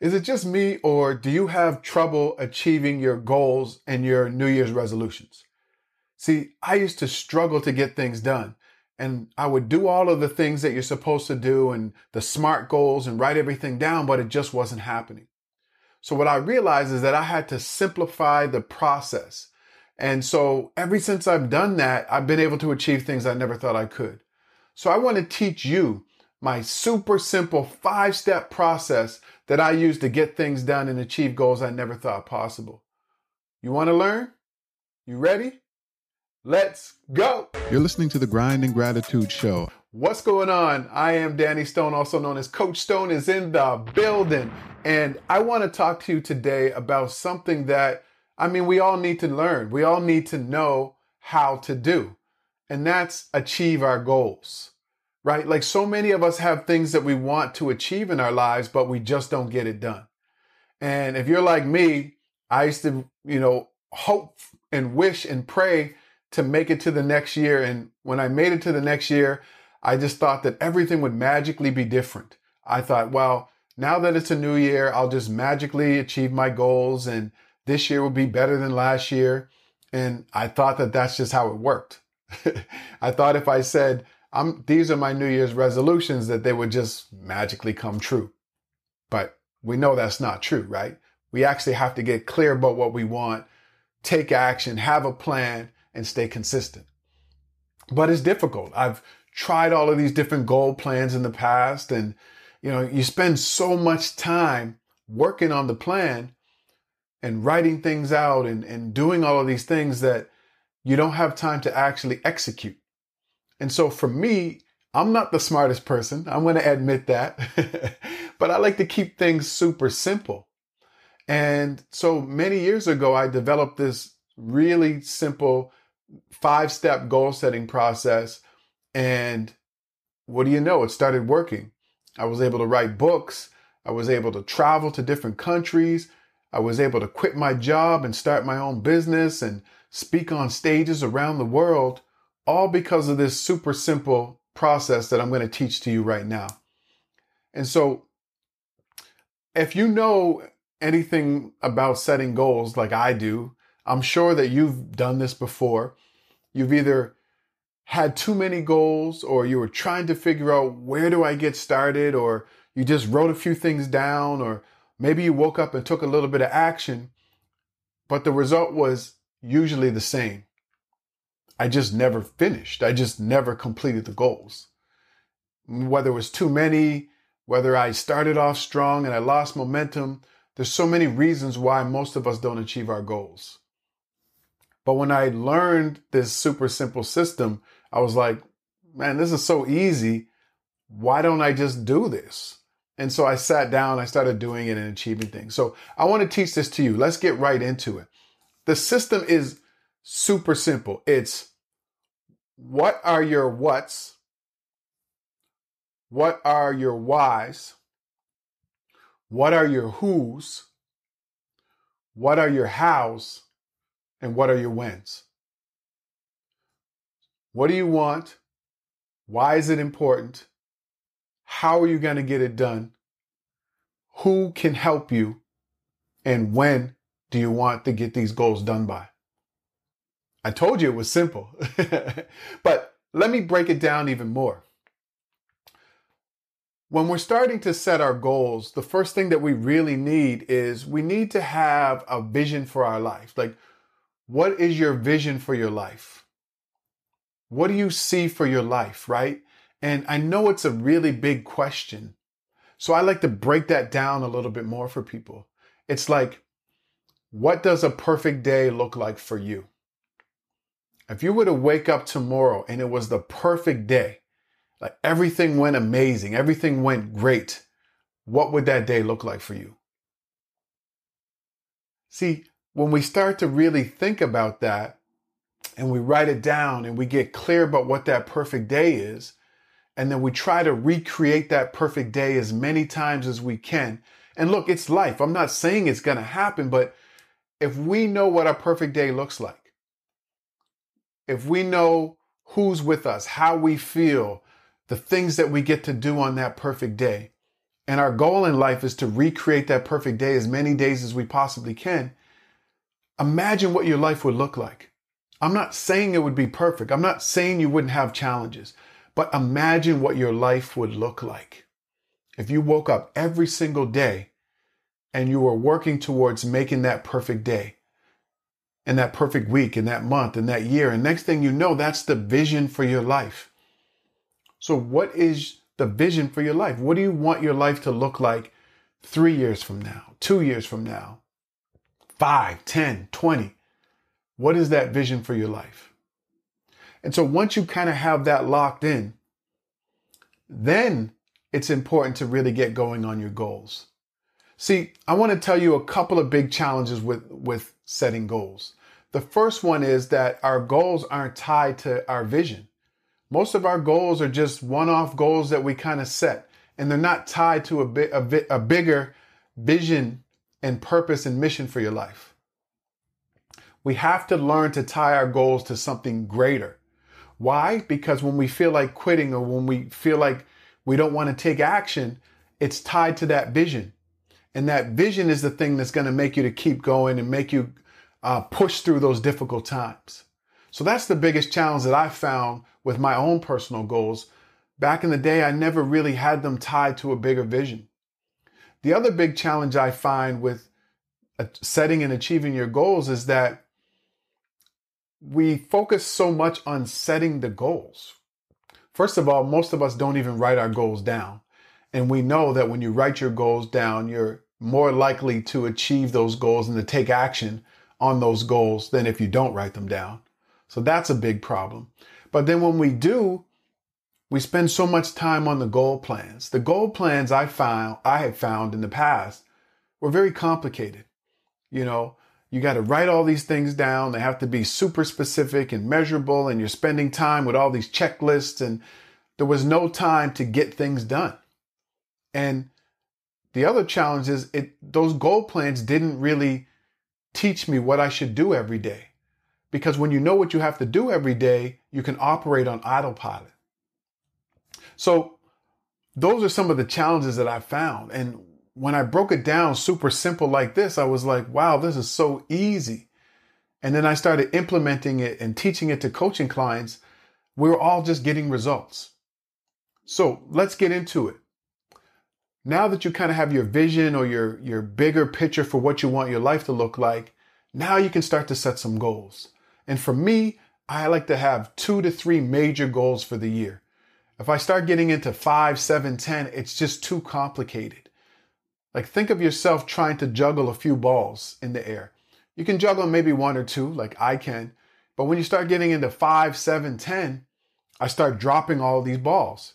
Is it just me, or do you have trouble achieving your goals and your New Year's resolutions? See, I used to struggle to get things done. And I would do all of the things that you're supposed to do and the smart goals and write everything down, but it just wasn't happening. So what I realized is that I had to simplify the process. And so ever since I've done that, I've been able to achieve things I never thought I could. So I want to teach you my super simple five step process that I use to get things done and achieve goals I never thought possible. You want to learn? You ready? Let's go. You're listening to the Grind and Gratitude Show. What's going on? I am Danny Stone, also known as Coach Stone, is in the building. And I want to talk to you today about something that, I mean, we all need to learn. We all need to know how to do. And that's achieve our goals right? Like so many of us have things that we want to achieve in our lives, but we just don't get it done. And if you're like me, I used to, you know, hope and wish and pray to make it to the next year. And when I made it to the next year, I just thought that everything would magically be different. I thought, well, now that it's a new year, I'll just magically achieve my goals and this year will be better than last year. And I thought that that's just how it worked. I thought if I said, I'm, these are my New Year's resolutions that they would just magically come true. But we know that's not true, right? We actually have to get clear about what we want, take action, have a plan, and stay consistent. But it's difficult. I've tried all of these different goal plans in the past, and you know, you spend so much time working on the plan and writing things out and, and doing all of these things that you don't have time to actually execute. And so for me, I'm not the smartest person. I'm going to admit that. but I like to keep things super simple. And so many years ago, I developed this really simple five step goal setting process. And what do you know? It started working. I was able to write books. I was able to travel to different countries. I was able to quit my job and start my own business and speak on stages around the world all because of this super simple process that I'm going to teach to you right now. And so, if you know anything about setting goals like I do, I'm sure that you've done this before. You've either had too many goals or you were trying to figure out where do I get started or you just wrote a few things down or maybe you woke up and took a little bit of action, but the result was usually the same. I just never finished. I just never completed the goals. Whether it was too many, whether I started off strong and I lost momentum, there's so many reasons why most of us don't achieve our goals. But when I learned this super simple system, I was like, man, this is so easy. Why don't I just do this? And so I sat down, I started doing it and achieving things. So I want to teach this to you. Let's get right into it. The system is super simple. It's what are your whats? What are your whys? What are your whos? What are your hows? And what are your whens? What do you want? Why is it important? How are you going to get it done? Who can help you? And when do you want to get these goals done by? I told you it was simple. but let me break it down even more. When we're starting to set our goals, the first thing that we really need is we need to have a vision for our life. Like, what is your vision for your life? What do you see for your life, right? And I know it's a really big question. So I like to break that down a little bit more for people. It's like, what does a perfect day look like for you? If you were to wake up tomorrow and it was the perfect day, like everything went amazing, everything went great, what would that day look like for you? See, when we start to really think about that and we write it down and we get clear about what that perfect day is, and then we try to recreate that perfect day as many times as we can. And look, it's life. I'm not saying it's going to happen, but if we know what a perfect day looks like, if we know who's with us, how we feel, the things that we get to do on that perfect day, and our goal in life is to recreate that perfect day as many days as we possibly can, imagine what your life would look like. I'm not saying it would be perfect. I'm not saying you wouldn't have challenges, but imagine what your life would look like. If you woke up every single day and you were working towards making that perfect day and that perfect week and that month and that year, and next thing you know, that's the vision for your life. So, what is the vision for your life? What do you want your life to look like three years from now, two years from now, five, ten, twenty? What is that vision for your life? And so once you kind of have that locked in, then it's important to really get going on your goals. See, I want to tell you a couple of big challenges with, with setting goals. The first one is that our goals aren't tied to our vision. Most of our goals are just one off goals that we kind of set, and they're not tied to a, bit, a, bit, a bigger vision and purpose and mission for your life. We have to learn to tie our goals to something greater. Why? Because when we feel like quitting or when we feel like we don't want to take action, it's tied to that vision. And that vision is the thing that's going to make you to keep going and make you uh, push through those difficult times. So that's the biggest challenge that I found with my own personal goals. Back in the day, I never really had them tied to a bigger vision. The other big challenge I find with uh, setting and achieving your goals is that we focus so much on setting the goals. First of all, most of us don't even write our goals down. And we know that when you write your goals down, you're more likely to achieve those goals and to take action on those goals than if you don't write them down. So that's a big problem. But then when we do, we spend so much time on the goal plans. The goal plans I found I had found in the past were very complicated. You know, you got to write all these things down. They have to be super specific and measurable, and you're spending time with all these checklists, and there was no time to get things done. And the other challenge is it those goal plans didn't really teach me what I should do every day. Because when you know what you have to do every day, you can operate on autopilot. So those are some of the challenges that I found. And when I broke it down super simple like this, I was like, wow, this is so easy. And then I started implementing it and teaching it to coaching clients. We were all just getting results. So let's get into it. Now that you kind of have your vision or your, your bigger picture for what you want your life to look like, now you can start to set some goals. And for me, I like to have two to three major goals for the year. If I start getting into five, seven, ten, it's just too complicated. Like think of yourself trying to juggle a few balls in the air. You can juggle maybe one or two, like I can. But when you start getting into five, seven, ten, I start dropping all these balls.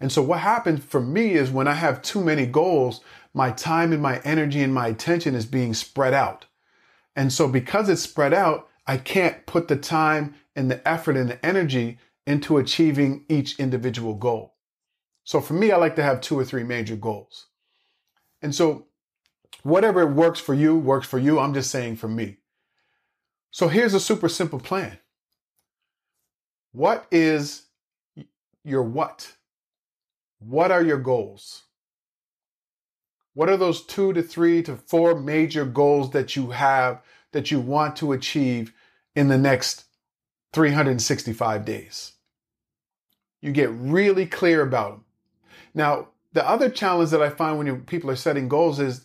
And so what happens for me is when I have too many goals, my time and my energy and my attention is being spread out. And so because it's spread out, I can't put the time and the effort and the energy into achieving each individual goal. So for me, I like to have two or three major goals. And so, whatever works for you, works for you. I'm just saying for me. So, here's a super simple plan. What is your what? What are your goals? What are those two to three to four major goals that you have that you want to achieve in the next 365 days? You get really clear about them. Now, the other challenge that I find when people are setting goals is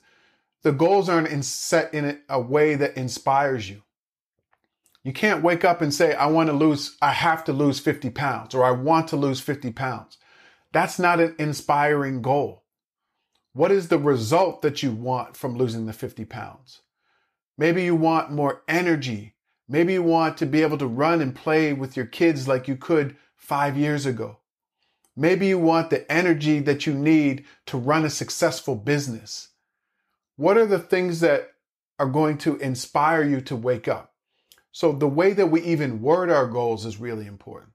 the goals aren't in set in a way that inspires you. You can't wake up and say, I want to lose, I have to lose 50 pounds or I want to lose 50 pounds. That's not an inspiring goal. What is the result that you want from losing the 50 pounds? Maybe you want more energy. Maybe you want to be able to run and play with your kids like you could five years ago. Maybe you want the energy that you need to run a successful business. What are the things that are going to inspire you to wake up? So, the way that we even word our goals is really important.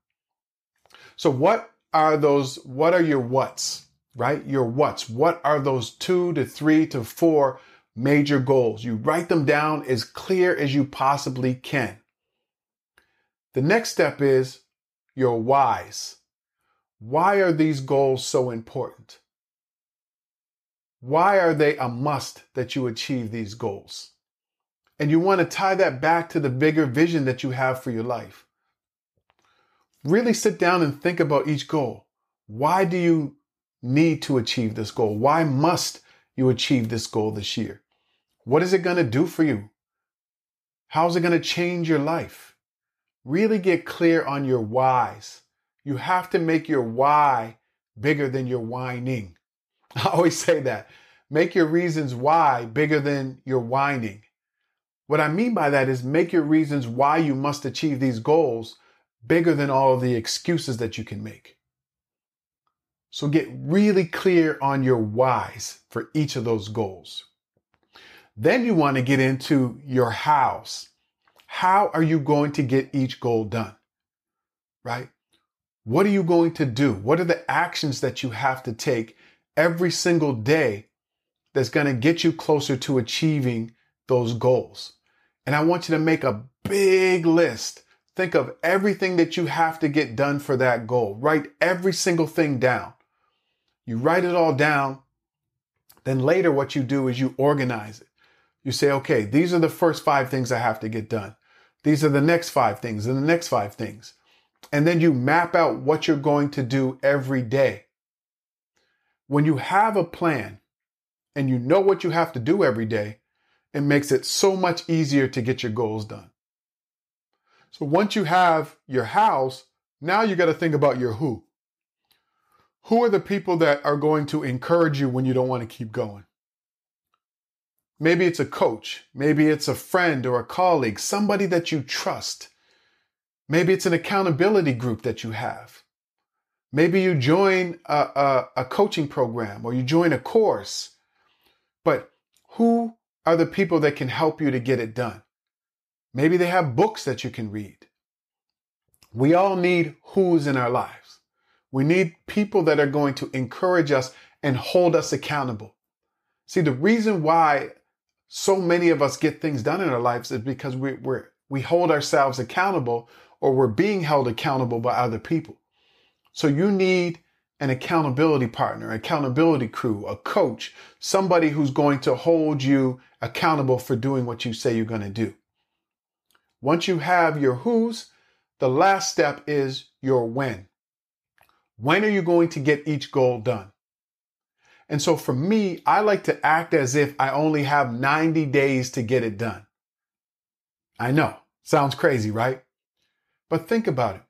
So, what are those? What are your what's, right? Your what's. What are those two to three to four major goals? You write them down as clear as you possibly can. The next step is your whys. Why are these goals so important? Why are they a must that you achieve these goals? And you want to tie that back to the bigger vision that you have for your life. Really sit down and think about each goal. Why do you need to achieve this goal? Why must you achieve this goal this year? What is it going to do for you? How's it going to change your life? Really get clear on your whys. You have to make your why bigger than your whining. I always say that. Make your reasons why bigger than your whining. What I mean by that is make your reasons why you must achieve these goals bigger than all of the excuses that you can make. So get really clear on your whys for each of those goals. Then you want to get into your hows. How are you going to get each goal done? Right? What are you going to do? What are the actions that you have to take every single day that's going to get you closer to achieving those goals? And I want you to make a big list. Think of everything that you have to get done for that goal. Write every single thing down. You write it all down. Then later, what you do is you organize it. You say, okay, these are the first five things I have to get done. These are the next five things and the next five things. And then you map out what you're going to do every day. When you have a plan and you know what you have to do every day, it makes it so much easier to get your goals done. So once you have your house, now you got to think about your who. Who are the people that are going to encourage you when you don't want to keep going? Maybe it's a coach. Maybe it's a friend or a colleague, somebody that you trust. Maybe it's an accountability group that you have. Maybe you join a, a, a, coaching program or you join a course. But who are the people that can help you to get it done? Maybe they have books that you can read. We all need who's in our lives. We need people that are going to encourage us and hold us accountable. See, the reason why so many of us get things done in our lives is because we, we're, we hold ourselves accountable or we're being held accountable by other people. So you need an accountability partner, an accountability crew, a coach, somebody who's going to hold you accountable for doing what you say you're going to do. Once you have your who's, the last step is your when. When are you going to get each goal done? And so for me, I like to act as if I only have 90 days to get it done. I know, sounds crazy, right? But think about it.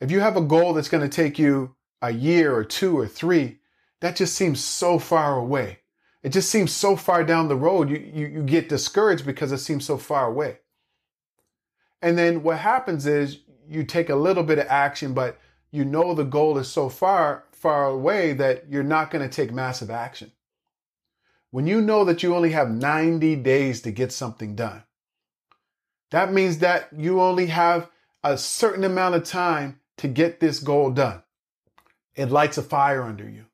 If you have a goal that's going to take you a year or two or three, that just seems so far away. It just seems so far down the road. You, you, you get discouraged because it seems so far away. And then what happens is you take a little bit of action, but you know the goal is so far far away that you're not going to take massive action. When you know that you only have 90 days to get something done, that means that you only have a certain amount of time to get this goal done. It lights a fire under you.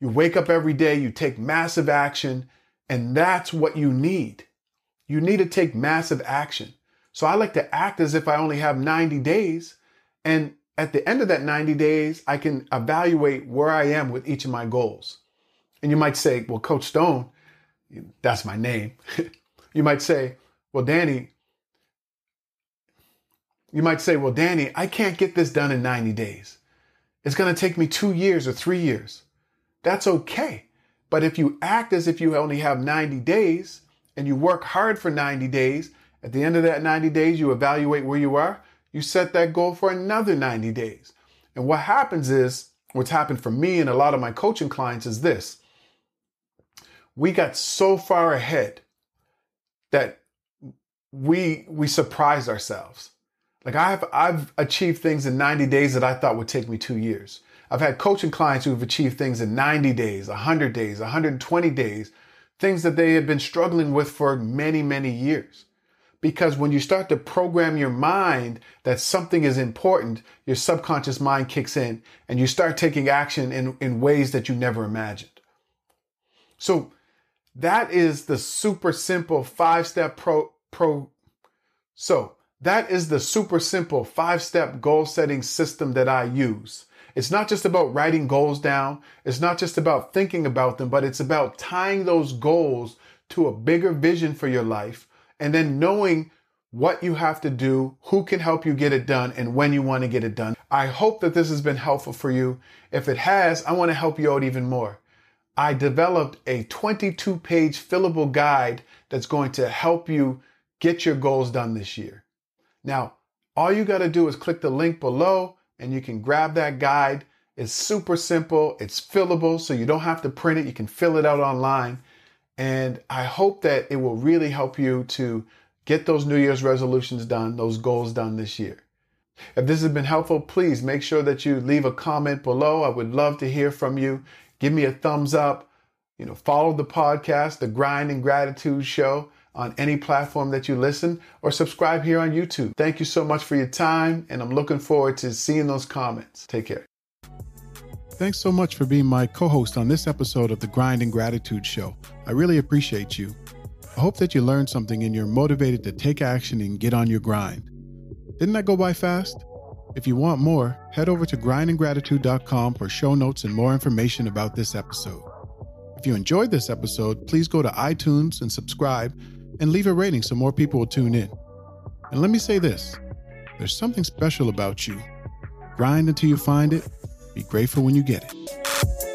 You wake up every day, you take massive action, and that's what you need. You need to take massive action. So I like to act as if I only have 90 days and at the end of that 90 days, I can evaluate where I am with each of my goals. And you might say, well, Coach Stone, that's my name. you might say, well, Danny, you might say, well, Danny, I can't get this done in 90 days. It's going to take me two years or three years. That's okay. But if you act as if you only have 90 days and you work hard for 90 days, at the end of that 90 days, you evaluate where you are you set that goal for another 90 days. And what happens is, what's happened for me and a lot of my coaching clients is this. We got so far ahead that we we surprised ourselves. Like I've I've achieved things in 90 days that I thought would take me 2 years. I've had coaching clients who've achieved things in 90 days, 100 days, 120 days, things that they had been struggling with for many, many years. Because when you start to program your mind that something is important, your subconscious mind kicks in and you start taking action in, in ways that you never imagined. So that is the super simple five step pro, pro. So that is the super simple five step goal setting system that I use. It's not just about writing goals down. It's not just about thinking about them, but it's about tying those goals to a bigger vision for your life and then knowing what you have to do, who can help you get it done, and when you want to get it done. I hope that this has been helpful for you. If it has, I want to help you out even more. I developed a 22 page fillable guide that's going to help you get your goals done this year. Now, all you got to do is click the link below and you can grab that guide. It's super simple, it's fillable, so you don't have to print it. You can fill it out online. And I hope that it will really help you to get those New Year's resolutions done, those goals done this year. If this has been helpful, please make sure that you leave a comment below. I would love to hear from you. Give me a thumbs up. You know, follow the podcast, The Grind and Gratitude Show on any platform that you listen or subscribe here on YouTube. Thank you so much for your time, and I'm looking forward to seeing those comments. Take care. Thanks so much for being my co host on this episode of the Grind and Gratitude Show. I really appreciate you. I hope that you learned something and you're motivated to take action and get on your grind. Didn't that go by fast? If you want more, head over to grindandgratitude.com for show notes and more information about this episode. If you enjoyed this episode, please go to iTunes and subscribe and leave a rating so more people will tune in. And let me say this there's something special about you. Grind until you find it, be grateful when you get it.